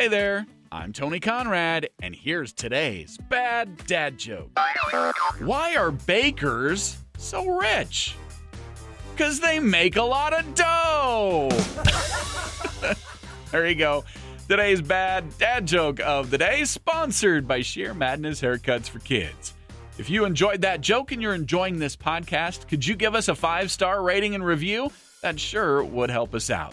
Hey there, I'm Tony Conrad, and here's today's bad dad joke. Why are bakers so rich? Because they make a lot of dough. there you go. Today's bad dad joke of the day, sponsored by Sheer Madness Haircuts for Kids. If you enjoyed that joke and you're enjoying this podcast, could you give us a five star rating and review? That sure would help us out.